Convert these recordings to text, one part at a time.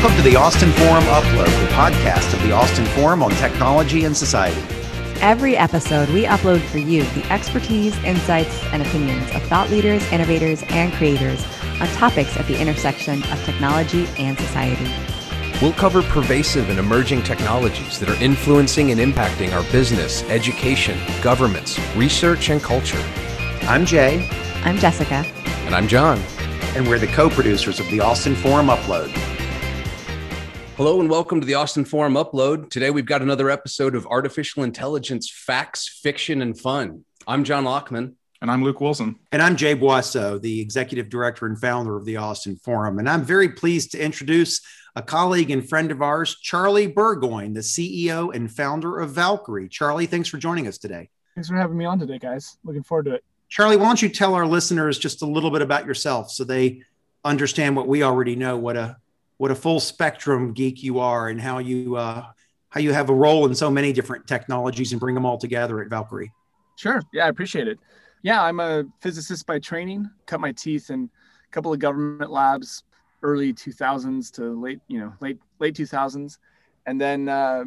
Welcome to the Austin Forum Upload, the podcast of the Austin Forum on technology and society. Every episode, we upload for you the expertise, insights, and opinions of thought leaders, innovators, and creators on topics at the intersection of technology and society. We'll cover pervasive and emerging technologies that are influencing and impacting our business, education, governments, research, and culture. I'm Jay. I'm Jessica. And I'm John. And we're the co producers of the Austin Forum Upload. Hello and welcome to the Austin Forum Upload. Today we've got another episode of Artificial Intelligence Facts, Fiction, and Fun. I'm John Lockman. And I'm Luke Wilson. And I'm Jay Boisseau, the executive director and founder of the Austin Forum. And I'm very pleased to introduce a colleague and friend of ours, Charlie Burgoyne, the CEO and founder of Valkyrie. Charlie, thanks for joining us today. Thanks for having me on today, guys. Looking forward to it. Charlie, why don't you tell our listeners just a little bit about yourself so they understand what we already know, what a what a full spectrum geek you are and how you uh, how you have a role in so many different technologies and bring them all together at Valkyrie. Sure. Yeah, I appreciate it. Yeah, I'm a physicist by training. Cut my teeth in a couple of government labs, early 2000s to late, you know, late late 2000s, and then uh,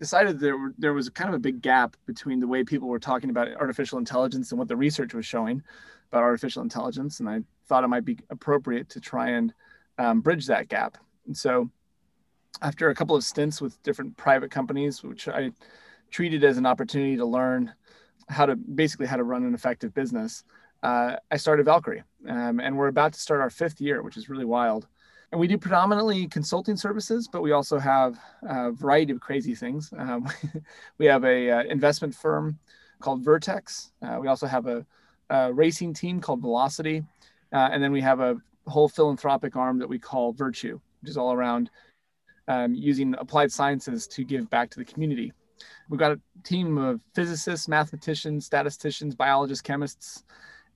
decided there there was kind of a big gap between the way people were talking about artificial intelligence and what the research was showing about artificial intelligence, and I thought it might be appropriate to try and um, bridge that gap. And so, after a couple of stints with different private companies, which I treated as an opportunity to learn how to basically how to run an effective business, uh, I started Valkyrie, um, and we're about to start our fifth year, which is really wild. And we do predominantly consulting services, but we also have a variety of crazy things. Um, we have a uh, investment firm called Vertex. Uh, we also have a, a, racing team called Velocity, uh, and then we have a whole philanthropic arm that we call Virtue, which is all around um, using applied sciences to give back to the community. We've got a team of physicists, mathematicians, statisticians, biologists, chemists,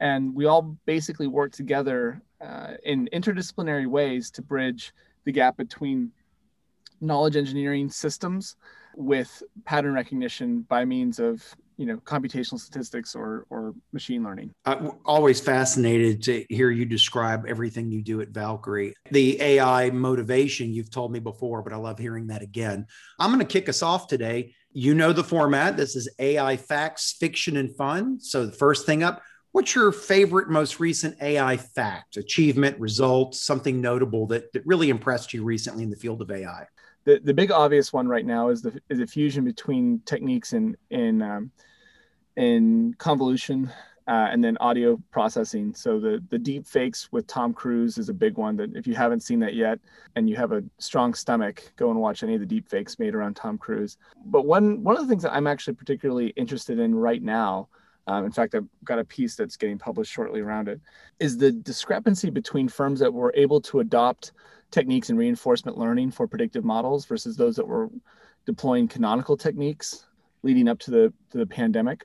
and we all basically work together uh, in interdisciplinary ways to bridge the gap between knowledge engineering systems with pattern recognition by means of you know computational statistics or or machine learning? I'm always fascinated to hear you describe everything you do at valkyrie. The ai motivation you've told me before but i love hearing that again. I'm going to kick us off today. You know the format. This is ai facts fiction and fun. So the first thing up what's your favorite most recent ai fact achievement result something notable that, that really impressed you recently in the field of ai the, the big obvious one right now is the is the fusion between techniques in in um, in convolution uh, and then audio processing. So the the deep fakes with Tom Cruise is a big one that if you haven't seen that yet and you have a strong stomach, go and watch any of the deep fakes made around Tom Cruise. But one one of the things that I'm actually particularly interested in right now. Um, in fact, I've got a piece that's getting published shortly around it. Is the discrepancy between firms that were able to adopt techniques in reinforcement learning for predictive models versus those that were deploying canonical techniques leading up to the to the pandemic.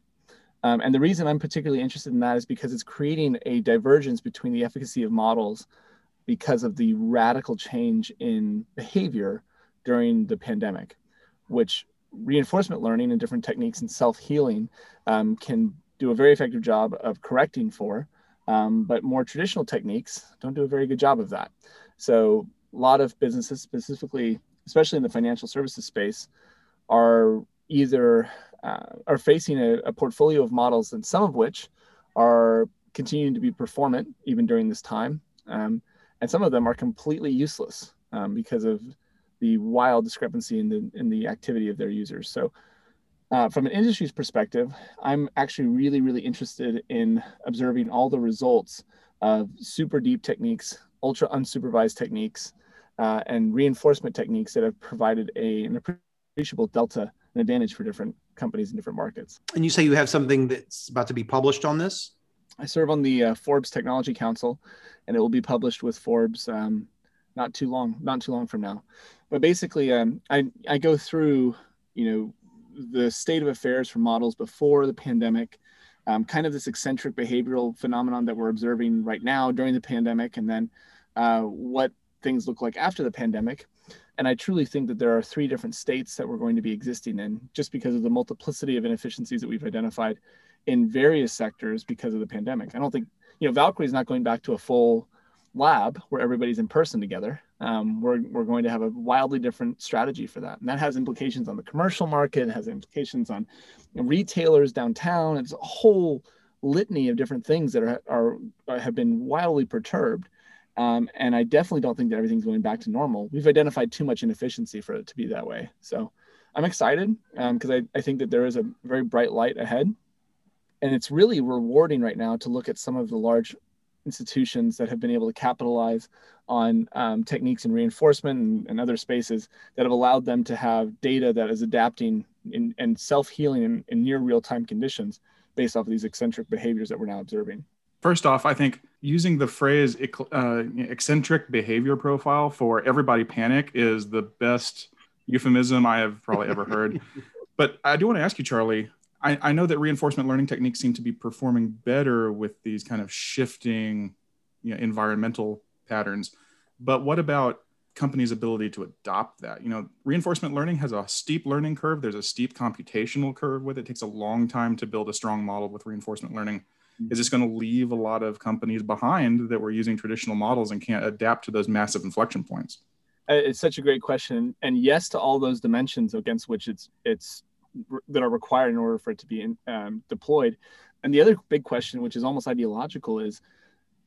Um, and the reason I'm particularly interested in that is because it's creating a divergence between the efficacy of models because of the radical change in behavior during the pandemic, which reinforcement learning and different techniques and self healing um, can do a very effective job of correcting for. Um, but more traditional techniques don't do a very good job of that. So a lot of businesses, specifically, especially in the financial services space, are either uh, are facing a, a, portfolio of models, and some of which are continuing to be performant even during this time, um, and some of them are completely useless um, because of the wild discrepancy in the in the activity of their users. So. Uh, from an industry's perspective, I'm actually really, really interested in observing all the results of super deep techniques ultra unsupervised techniques uh, and reinforcement techniques that have provided a, an appreciable delta and advantage for different companies in different markets. And you say you have something that's about to be published on this? I serve on the uh, Forbes Technology Council, and it will be published with Forbes um, not too long, not too long from now. But basically, um, I I go through you know the state of affairs for models before the pandemic, um, kind of this eccentric behavioral phenomenon that we're observing right now during the pandemic, and then uh, what things look like after the pandemic. And I truly think that there are three different states that we're going to be existing in just because of the multiplicity of inefficiencies that we've identified in various sectors because of the pandemic. I don't think, you know, Valkyrie is not going back to a full lab where everybody's in person together. Um, we're, we're going to have a wildly different strategy for that. And that has implications on the commercial market, has implications on retailers downtown. It's a whole litany of different things that are, are, are have been wildly perturbed. Um, and I definitely don't think that everything's going back to normal. We've identified too much inefficiency for it to be that way. So I'm excited because um, I, I think that there is a very bright light ahead. And it's really rewarding right now to look at some of the large institutions that have been able to capitalize on um, techniques in reinforcement and, and, other spaces that have allowed them to have data that is adapting in, and self-healing in, in near real-time conditions based off of these eccentric behaviors that we're now observing. First off, I think using the phrase uh, eccentric behavior profile for everybody panic is the best euphemism I have probably ever heard. but I do want to ask you, Charlie, I, I know that reinforcement learning techniques seem to be performing better with these kind of shifting you know, environmental patterns. But what about companies' ability to adopt that? You know, reinforcement learning has a steep learning curve. There's a steep computational curve with it. It takes a long time to build a strong model with reinforcement learning. Is this going to leave a lot of companies behind that were using traditional models and can't adapt to those massive inflection points? It's such a great question, and yes to all those dimensions against which it's it's that are required in order for it to be in, um, deployed. And the other big question, which is almost ideological, is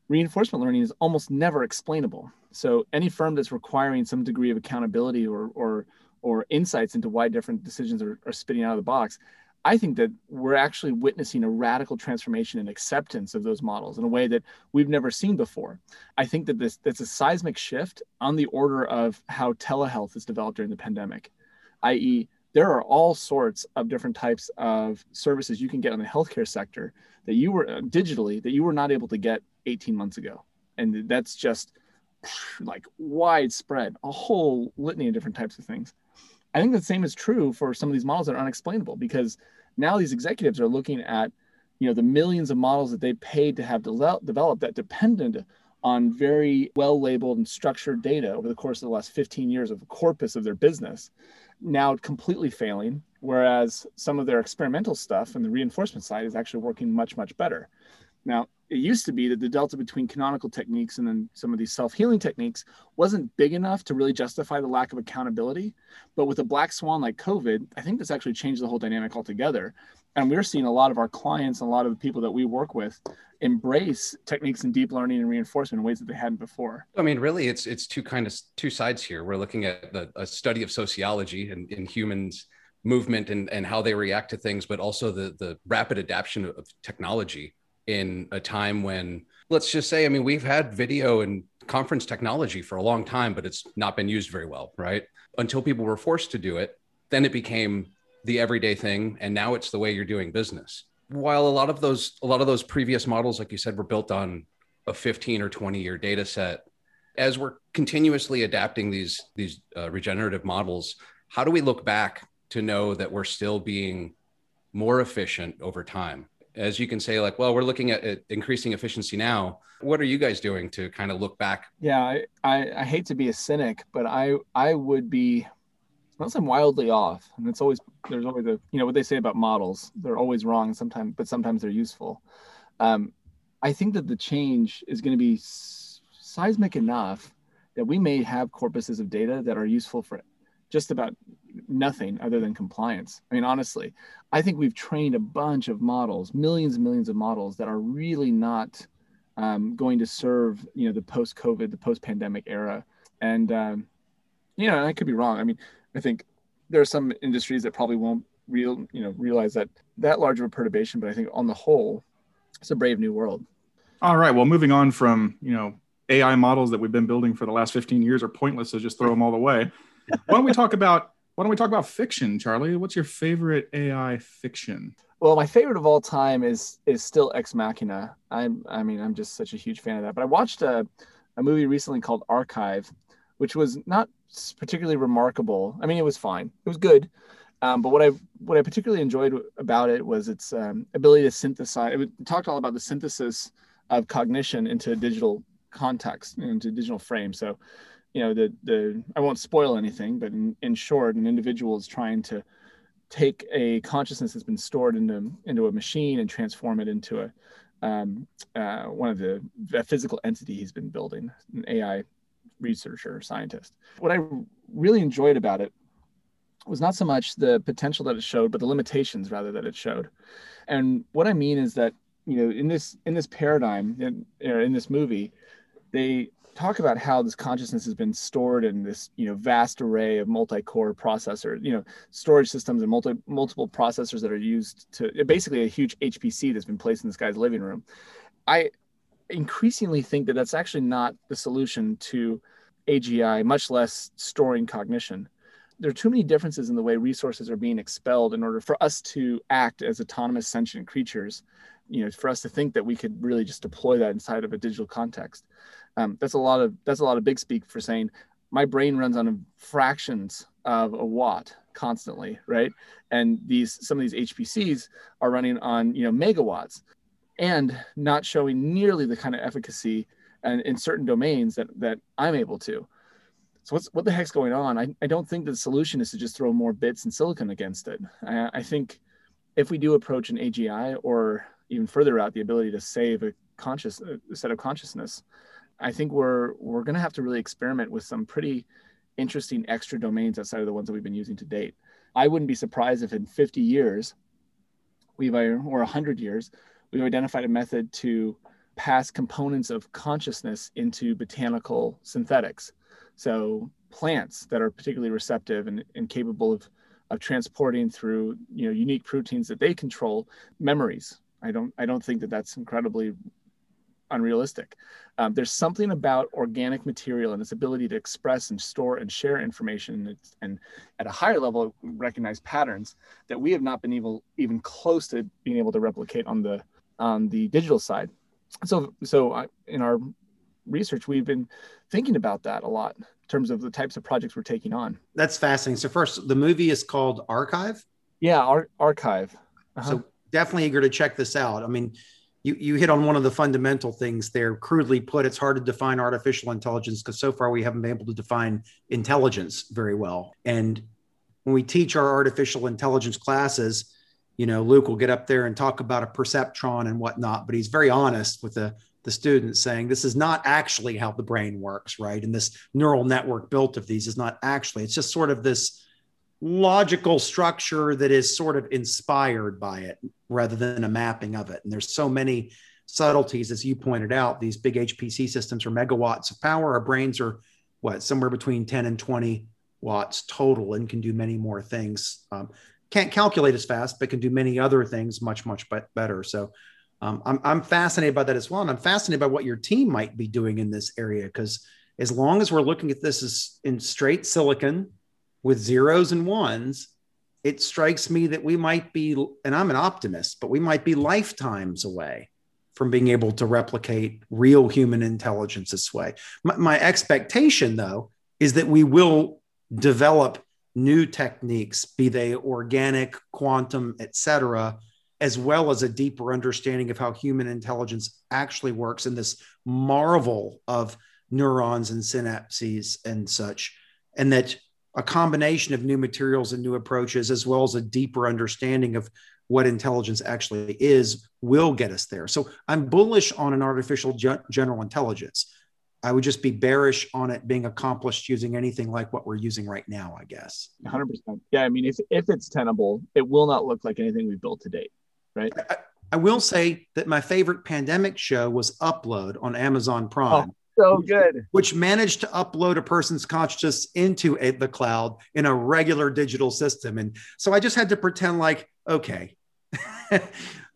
reinforcement learning is almost never explainable. So any firm that's requiring some degree of accountability or or or insights into why different decisions are, are spitting out of the box, I think that we're actually witnessing a radical transformation and acceptance of those models in a way that we've never seen before. I think that this that's a seismic shift on the order of how telehealth is developed during the pandemic, i.e., there are all sorts of different types of services you can get in the healthcare sector that you were uh, digitally that you were not able to get 18 months ago. And that's just like widespread a whole litany of different types of things. I think the same is true for some of these models that are unexplainable because now these executives are looking at you know the millions of models that they paid to have de- developed that depended on very well labeled and structured data over the course of the last 15 years of the corpus of their business now completely failing, whereas some of their experimental stuff and the reinforcement side is actually working much, much better. Now, it used to be that the delta between canonical techniques and then some of these self-healing techniques wasn't big enough to really justify the lack of accountability. But with a black swan like COVID, I think this actually changed the whole dynamic altogether. And we're seeing a lot of our clients and a lot of the people that we work with embrace techniques in deep learning and reinforcement in ways that they hadn't before. I mean, really, it's it's two kind of two sides here. We're looking at the, a study of sociology and in humans movement and, and how they react to things, but also the the rapid adaptation of technology in a time when let's just say, I mean, we've had video and conference technology for a long time, but it's not been used very well, right? Until people were forced to do it, then it became the everyday thing, and now it's the way you're doing business. While a lot of those a lot of those previous models like you said were built on a 15 or 20 year data set as we're continuously adapting these these uh, regenerative models how do we look back to know that we're still being more efficient over time? As you can say like well we're looking at, at increasing efficiency now. What are you guys doing to kind of look back? Yeah I, I, I hate to be a cynic but i i would be unless I'm wildly off, and it's always there's always a you know what they say about models. They're always wrong sometimes, but sometimes they're useful. Um, I think that the change is going to be seismic enough that we may have corpuses of data that are useful for just about nothing other than compliance. I mean, honestly, I think we've trained a bunch of models, millions and millions of models that are really not um, going to serve, you know, the post-COVID, the post-pandemic era. And um, you know, I could be wrong. I mean, I think there are some industries that probably won't real you know realize that that large of a perturbation, but I think on the whole, it's a brave new world. All right. Well, moving on from you know AI models that we've been building for the last 15 years are pointless, so just throw them all away. why don't we talk about why don't we talk about fiction, Charlie? What's your favorite AI fiction? Well, my favorite of all time is is still Ex Machina. I'm I mean I'm just such a huge fan of that. But I watched a a movie recently called Archive, which was not particularly remarkable. I mean, it was fine. It was good. Um, but what I what I particularly enjoyed about it was its um, ability to synthesize. It talked all about the synthesis of cognition into digital context, into digital frame. So, you know, the the I won't spoil anything, but in, in short, an individual is trying to take a consciousness that's been stored into into a machine and transform it into a um, uh, one of the physical entity he's been building, an AI researcher or scientist. What I really enjoyed about it was not so much the potential that it showed, but the limitations rather that it showed. And what I mean is that you know in this in this paradigm in, in this movie, they talk about how this consciousness has been stored in this you know vast array of multi-core processors you know storage systems and multi multiple processors that are used to basically a huge hpc that's been placed in this guy's living room i increasingly think that that's actually not the solution to agi much less storing cognition. There are too many differences in the way resources are being expelled in order for us to act as autonomous sentient creatures you know for us to think that we could really just deploy that inside of a digital context. Um, that's a lot of that's a lot of big speak for saying my brain runs on fractions of a watt constantly right? And these some of these hpcs are running on you know megawatts and not showing nearly the kind of efficacy and in certain domains that that i'm able to. So what's what the heck's going on? I, I don't think the solution is to just throw more bits and silicon against it. I, I think if we do approach an agi or even further out the ability to save a conscious a set of consciousness i think we're we're going to have to really experiment with some pretty interesting extra domains outside of the ones that we've been using to date. I wouldn't be surprised if in 50 years we've or 100 years we've identified a method to pass components of consciousness into botanical synthetics so plants that are particularly receptive and, and capable of of transporting through you know unique proteins that they control memories I don't I don't think that that's incredibly unrealistic. Um, there's something about organic material and its ability to express and store and share information and, and, at a higher level recognize patterns that we have not been able even close to being able to replicate on the on the digital side. So so I, in our research we've been thinking about that a lot in terms of the types of projects we're taking on. That's fascinating. So first, the movie is called Archive. Yeah, Ar- Archive. Uh-huh. So definitely eager to check this out. I mean, you, you hit on one of the fundamental things there. Crudely put, it's hard to define artificial intelligence because so far we haven't been able to define intelligence very well. And when we teach our artificial intelligence classes, you know, Luke will get up there and talk about a perceptron and whatnot, but he's very honest with the the students saying this is not actually how the brain works, right? And this neural network built of these is not actually, it's just sort of this logical structure that is sort of inspired by it rather than a mapping of it. And there's so many subtleties, as you pointed out, these big HPC systems are megawatts of power. Our brains are what, somewhere between 10 and 20 watts total and can do many more things. Um, can't calculate as fast, but can do many other things much, much better. So um, I'm, I'm fascinated by that as well. And I'm fascinated by what your team might be doing in this area because as long as we're looking at this as in straight silicon, with zeros and ones, it strikes me that we might be, and I'm an optimist, but we might be lifetimes away from being able to replicate real human intelligence this way. My, my expectation, though, is that we will develop new techniques, be they organic, quantum, et cetera, as well as a deeper understanding of how human intelligence actually works in this marvel of neurons and synapses and such. And that a combination of new materials and new approaches, as well as a deeper understanding of what intelligence actually is, will get us there. So I'm bullish on an artificial ge- general intelligence. I would just be bearish on it being accomplished using anything like what we're using right now, I guess. 100%. Yeah. I mean, if, if it's tenable, it will not look like anything we've built to date, right? I, I will say that my favorite pandemic show was Upload on Amazon Prime. Oh so good. Which managed to upload a person's consciousness into a, the cloud in a regular digital system. And so I just had to pretend like, okay,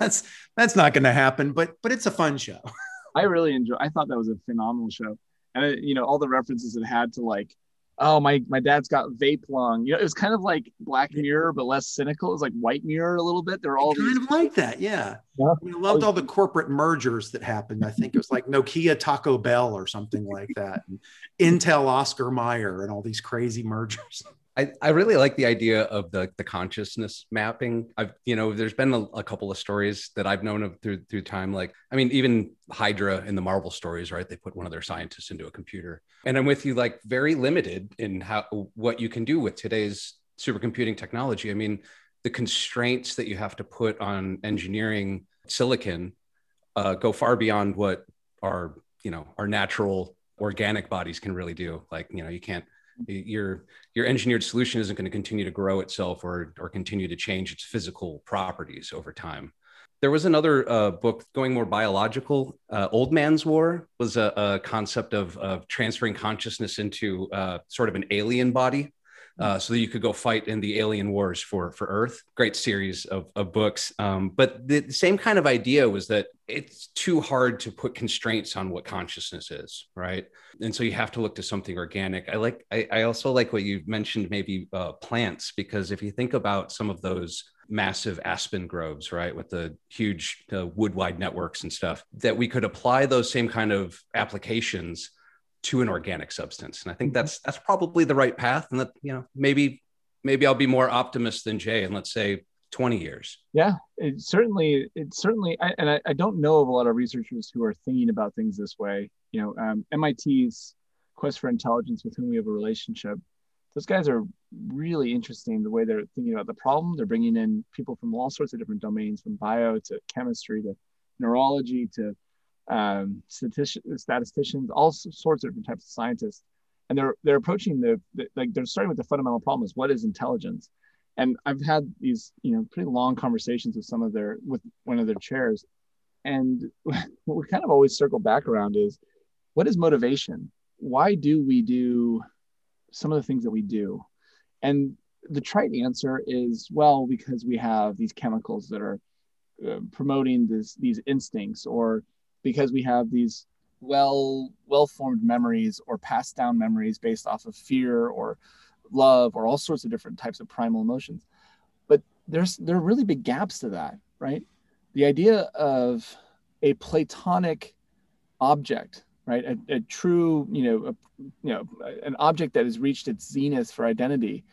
that's that's not going to happen, but but it's a fun show. I really enjoy. I thought that was a phenomenal show, and it, you know all the references it had to like oh my my dad's got vape lung. You know it was kind of like black mirror but less cynical. It was like white mirror a little bit. They're all kind these- of like that yeah, yeah. I, mean, I loved all the corporate mergers that happened. I think it was like nokia taco bell or something like that and intel oscar mayer and all these crazy mergers I, I really like the idea of the the consciousness mapping. I've you know there's been a, a, couple of stories that I've known of through through time. Like I mean even Hydra in the Marvel stories, right? They put one of their scientists into a computer, and I'm with you. Like very limited in how what you can do with today's supercomputing technology. I mean the constraints that you have to put on engineering silicon uh, go far beyond what our you know our natural organic bodies can really do. Like, you know, you can't your your engineered solution isn't going to continue to grow itself or or continue to change its physical properties over time. There was another uh, book going more biological. Uh, Old Man's War was a, a concept of, of, transferring consciousness into uh, sort of an alien body uh, so that you could go fight in the alien wars for for Earth. Great series of, of books. Um, but the, same kind of idea was that it's too hard to put constraints on what consciousness is, right? And so you have to look to something organic. I like. I, I also like what you mentioned, maybe uh, plants, because if you think about some of those massive aspen groves, right, with the huge uh, wood wide networks and stuff, that we could apply those same kind of applications to an organic substance. And I think mm-hmm. that's that's probably the right path. And that you know maybe maybe I'll be more optimist than Jay in let's say 20 years. Yeah, it certainly it certainly I, and I, I, don't know of a lot of researchers who are thinking about things this way. You know, um, MIT's Quest for Intelligence, with whom we have a relationship. Those guys are really interesting the way they're thinking about the problem. They're bringing in people from all sorts of different domains, from bio to chemistry to neurology to um, statisticians, all sorts of different types of scientists, and they're they're approaching the, the like they're starting with the fundamental problem is what is intelligence, and I've had these you know pretty long conversations with some of their with one of their chairs, and what we kind of always circle back around is what is motivation? Why do we do some of the things that we do? And the trite answer is well because we have these chemicals that are uh, promoting this, these instincts or because we have these well well formed memories or passed down memories based off of fear or love or all sorts of different types of primal emotions. But there's there are really big gaps to that right? The idea of a platonic object right? A, a true you know a, you know an object that has reached its zenith for identity.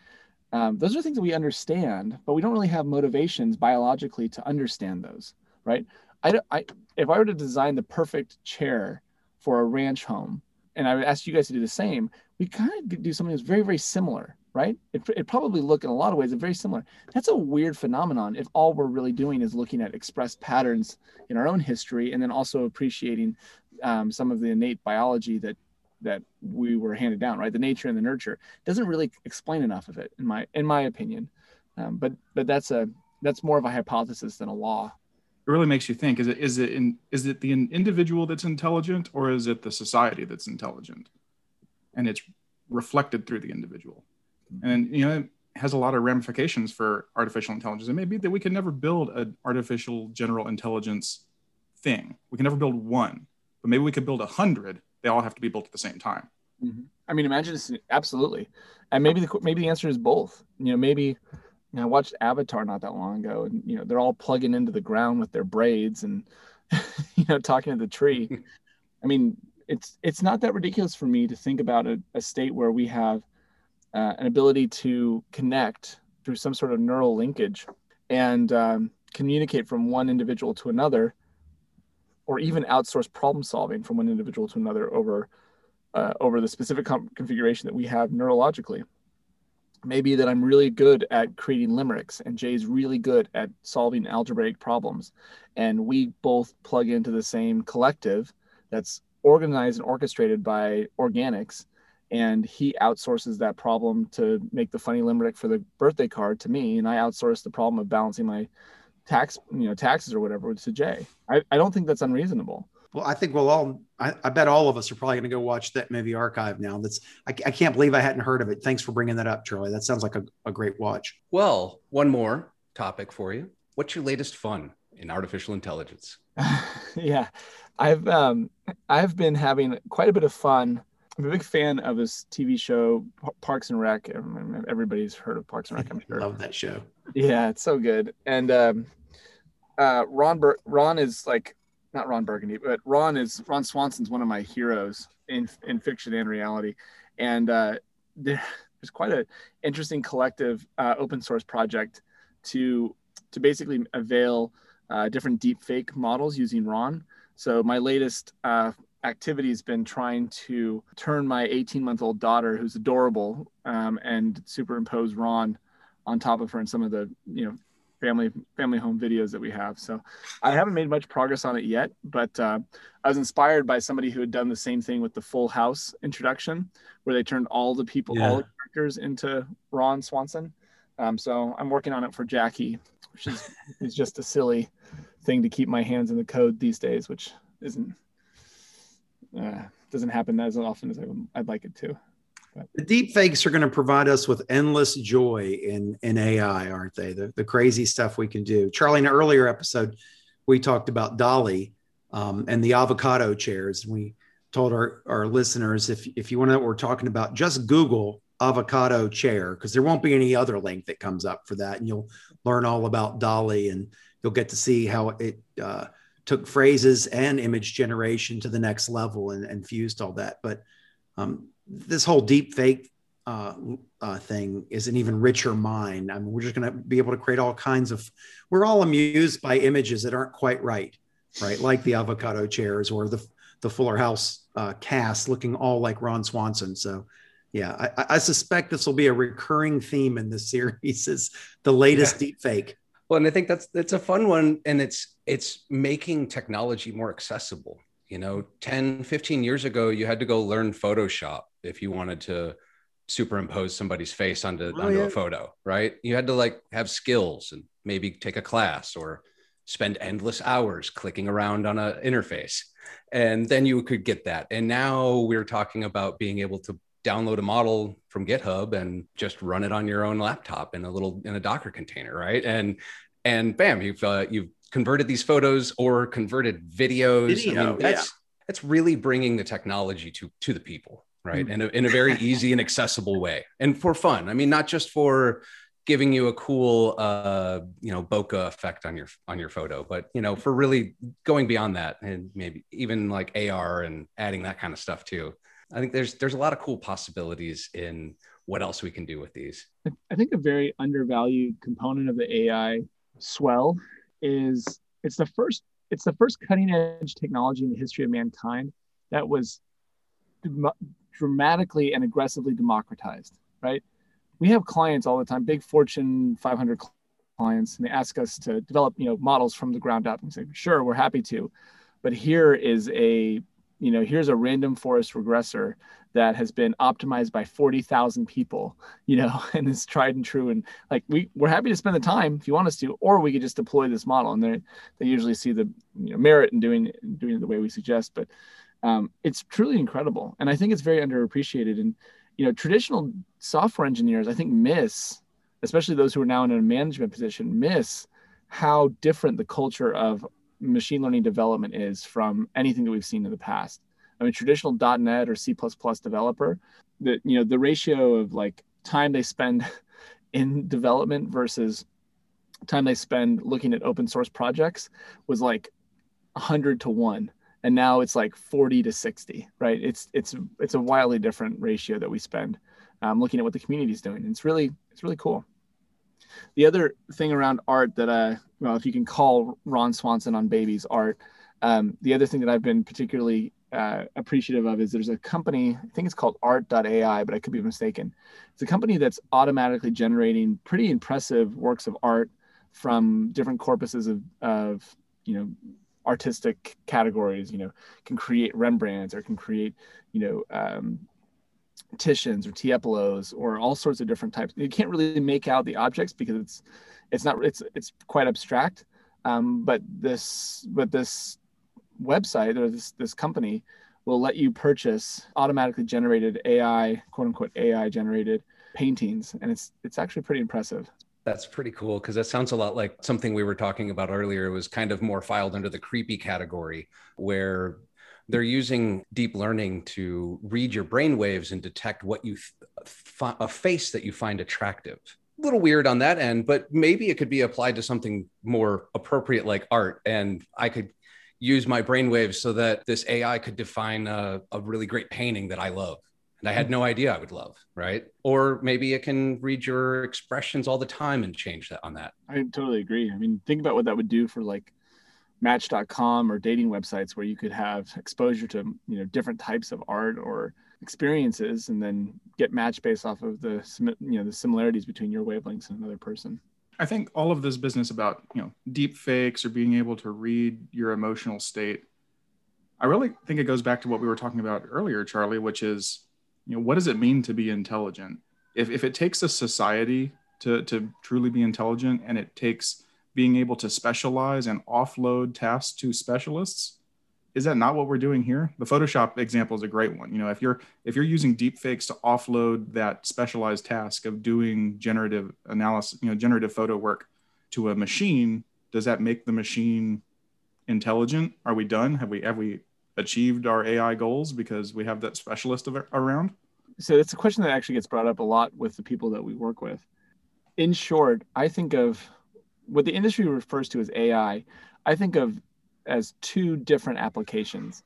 Um, those are things that we understand but we don't really have motivations biologically to understand those right I, I if I were to design the perfect chair for a ranch home, and I would ask you guys to do the same, we kind of do something that's very, very similar, right? It, it probably look in a lot of ways very similar. That's a weird phenomenon if all we're really doing is looking at expressed patterns in our own history and then also appreciating um, some of the innate biology that that we were handed down, right? The nature and the nurture doesn't really explain enough of it, in my in my opinion. Um, but but that's a that's more of a hypothesis than a law it really makes you think is it is it in is it the individual that's intelligent or is it the society that's intelligent? And it's reflected through the individual. And you know it has a lot of ramifications for artificial intelligence. It may be that we can never build an artificial general intelligence thing. We can never build one but maybe we could build a hundred. They all have to be built at the same time. Mm-hmm. i mean imagine this absolutely. And maybe the maybe the answer is both. You know maybe I watched Avatar not that long ago, and you know they're all plugging into the ground with their braids and you know talking to the tree. I mean, it's it's not that ridiculous for me to think about a, a state where we have uh, an ability to connect through some sort of neural linkage and um, communicate from one individual to another, or even outsource problem solving from one individual to another over uh, over the specific com- configuration that we have neurologically maybe that I'm really good at creating limericks and Jay's really good at solving algebraic problems. And we both plug into the same collective that's organized and orchestrated by organics. And he outsources that problem to make the funny limerick for the birthday card to me. And I outsource the problem of balancing my tax, you know, taxes or whatever to Jay. I, I don't think that's unreasonable. Well, I think we'll all, I, I bet all of us are probably going to go watch that movie archive now. That's, I, I, can't believe I hadn't heard of it. Thanks for bringing that up, Charlie. That sounds like a, a great watch. Well, one more topic for you. What's your latest fun in artificial intelligence? yeah, I've, um, I've been having quite a bit of fun. I'm a big fan of this TV show, Parks and Rec. Everybody's heard of Parks and Rec, I'm sure. Love that show. Yeah, it's so good. And um, uh, Ron Bur- Ron is like not Ron Burgundy, but Ron is Ron Swanson's one of my heroes in in fiction and reality, and uh, there's quite an interesting collective uh, open source project to to basically avail uh, different deep fake models using Ron. So my latest uh, activity has been trying to turn my 18 month old daughter, who's adorable, um, and superimpose Ron on top of her and some of the you know family family home videos that we have. So I haven't made much progress on it yet, but uh, I was inspired by somebody who had done the same thing with the Full House introduction, where they turned all the people, yeah. all the characters into Ron Swanson. Um, so I'm working on it for Jackie, which is is just a silly thing to keep my hands in the code these days, which isn't uh, doesn't happen as often as I would, I'd like it to. The deep fakes are going to provide us with endless joy in, in AI, aren't they? The, the crazy stuff we can do. Charlie, in an earlier episode, we talked about DALL-E um, and the avocado chairs. And we told our, our listeners if, if you want to know what we're talking about, just Google avocado chair because there won't be any other link that comes up for that. And you'll learn all about DALL-E and you'll get to see how it uh, took phrases and image generation to the next level and, and fused all that. But um, this whole deep fake uh, uh, thing is an even richer mind. I mean, we're just going to be able to create all kinds of. We're all amused by images that aren't quite right, right? Like the avocado chairs or the the Fuller House uh, cast looking all like Ron Swanson. So, yeah, I, I suspect this will be a recurring theme in this series. Is the latest yeah. deep fake. Well, and I think that's that's a fun one, and it's it's making technology more accessible. You know, 10, 15 years ago, you had to go learn Photoshop if you wanted to superimpose somebody's face onto, oh, onto yeah. a photo, right? You had to like have skills and maybe take a class or spend endless hours clicking around on an interface. And then you could get that. And now we're talking about being able to download a model from GitHub and just run it on your own laptop in a little in a Docker container, right? And and bam, you've uh, you've converted these photos or converted videos. Video, I mean, that's yeah. that's really bringing the technology to to the people, right? Mm-hmm. In, a, in a very easy and accessible way and for fun. I mean, not just for giving you a cool uh you know bokeh effect on your on your photo but you know for really going beyond that and maybe even like ar and adding that kind of stuff too i think there's there's a lot of cool possibilities in what else we can do with these i think a very undervalued component of the ai swell is it's the first it's the first cutting edge technology in the history of mankind that was dramatically and aggressively democratized, right? We have clients all the time, big Fortune 500 clients, and they ask us to develop, you know, models from the ground up and say, sure, we're happy to. But here is a, you know, here's a random forest regressor that has been optimized by 40,000 people, you know, and it's tried and true. And like, we, we're happy to spend the time if you want us to, or we could just deploy this model. And they they usually see the you know, merit in doing, doing it the way we suggest. But um, it's truly incredible and i think it's very underappreciated and you know traditional software engineers i think miss especially those who are now in a management position miss how different the culture of machine learning development is from anything that we've seen in the past. I mean traditional. net or c++ developer the you know the ratio of like time they spend in development versus time they spend looking at open source projects was like 100 to 1 and now it's like 40 to 60 right? It's it's it's a wildly different ratio that we spend um, looking at what the community is doing. And it's really it's really cool the other thing around art that uh well if you can call ron swanson on babies art um, the other thing that i've been particularly uh, appreciative of is there's a company i think it's called art.ai but i could be mistaken. It's a company that's automatically generating pretty impressive works of art from different corpuses of, of you know artistic categories you know can create rembrandts or can create you know um, titians or tiepolos or all sorts of different types. You can't really make out the objects because it's it's not it's it's quite abstract. Um, but this but this website or this this company will let you purchase automatically generated ai quote unquote ai generated paintings. And it's it's actually pretty impressive. That's pretty cool because that sounds a lot like something we were talking about earlier. It was kind of more filed under the creepy category where they're using deep learning to read your brain waves and detect what you a face that you find attractive. A little weird on that end, but maybe it could be applied to something more appropriate like art. And I could use my brain waves so that this AI could define a, a really great painting that I love and I had no idea I would love, right? Or maybe it can read your expressions all the time and change that on that. I totally agree. I mean, think about what that would do for like match.com or dating websites where you could have exposure to, you know, different types of art or experiences and then get matched based off of the you know the similarities between your wavelengths and another person. I think all of this business about you know deep fakes or being able to read your emotional state, I really think it goes back to what we were talking about earlier, Charlie, which is you know what does it mean to be intelligent? If if it takes a society to to truly be intelligent, and it takes being able to specialize and offload tasks to specialists, is that not what we're doing here? The Photoshop example is a great one. You know, if you're if you're using deep fakes to offload that specialized task of doing generative analysis, you know, generative photo work to a machine, does that make the machine intelligent? Are we done? Have we have we achieved our AI goals because we have that specialist around? So it's a question that actually gets brought up a lot with the people that we work with. In short, I think of what the industry refers to as AI, I think of as two different applications.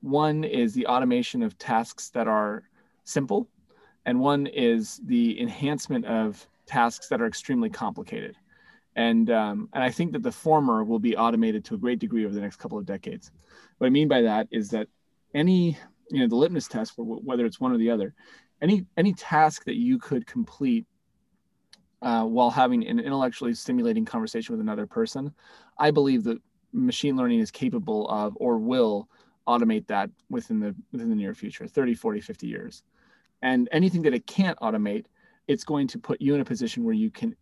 One is the automation of tasks that are simple, and one is the enhancement of tasks that are extremely complicated. And, um, and I think that the former will be automated to a great degree over the next couple of decades. What I mean by that is that any, you know, the litmus test, whether it's one or the other, any any task that you could complete uh, while having an intellectually stimulating conversation with another person, I believe that machine learning is capable of or will automate that within the within the near future 30 40 50 years. And anything that it can't automate it's going to put you in a position where you can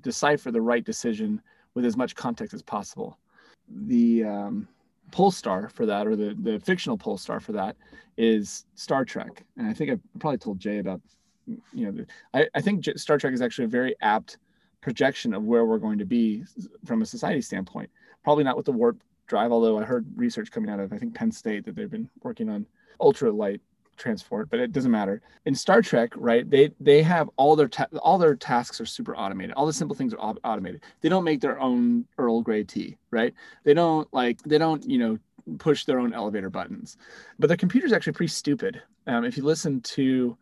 decipher the right decision with as much context as possible. The um, pole star for that or the, the fictional pole star for that is star trek. And i think i probably told jay about you know, I, I think Star Trek is actually a very apt projection of where we're going to be from a society standpoint. Probably not with the warp drive, although I heard research coming out of I think Penn State that they've been working on ultra light transport, but it doesn't matter. In Star Trek, right? They they have all their ta- all their tasks are super automated. All the simple things are automated. They don't make their own Earl Grey tea, right? They don't like they don't you know push their own elevator buttons, but their computer's actually pretty stupid. Um, if you listen to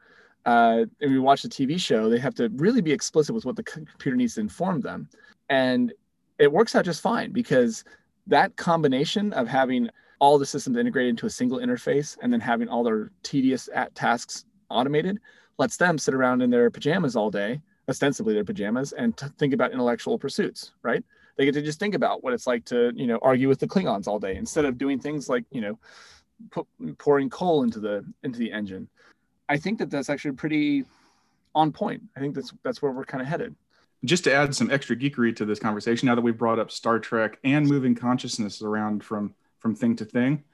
uh, and we watch the TV show, they have to really be explicit with what the computer needs to inform them. And it works out just fine because that combination of having all the systems integrated into a single interface and then having all their tedious tasks automated lets them sit around in their pajamas all day, ostensibly their pajamas, and think about intellectual pursuits, right? They get to just think about what it's like to, you know, argue with the Klingons all day instead of doing things like, you know, pouring coal into the into the engine. I think that that's actually pretty on point. I think that's that's where we're kind of headed. Just to add some extra geekery to this conversation, now that we've brought up Star Trek and moving consciousness around from from thing to thing,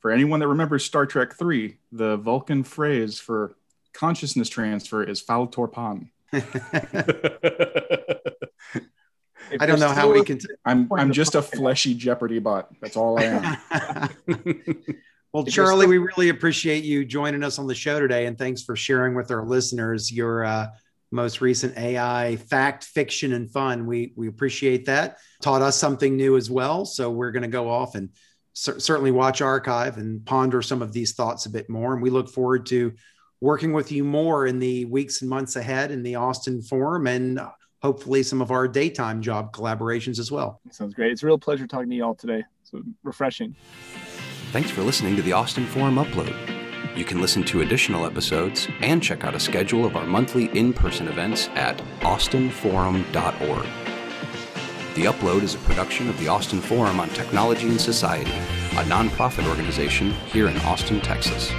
for anyone that remembers Star Trek Three, the Vulcan phrase for consciousness transfer is "Fal Torpan." I don't know how we can. T- I'm I'm just a fleshy Jeopardy bot. That's all I am. Well, Charlie, we really appreciate you joining us on the show today, and thanks for sharing with our listeners your uh, most recent AI fact, fiction, and fun. We we appreciate that. Taught us something new as well. So we're going to go off and cer- certainly watch archive and ponder some of these thoughts a bit more. And we look forward to working with you more in the weeks and months ahead in the Austin Forum and hopefully some of our daytime job collaborations as well. Sounds great. It's a real pleasure talking to you all today. So refreshing. Thanks for listening to the Austin Forum Upload. You can listen to additional episodes and check out a schedule of our monthly in person events at austinforum.org. The Upload is a production of the Austin Forum on Technology and Society, a nonprofit organization here in Austin, Texas.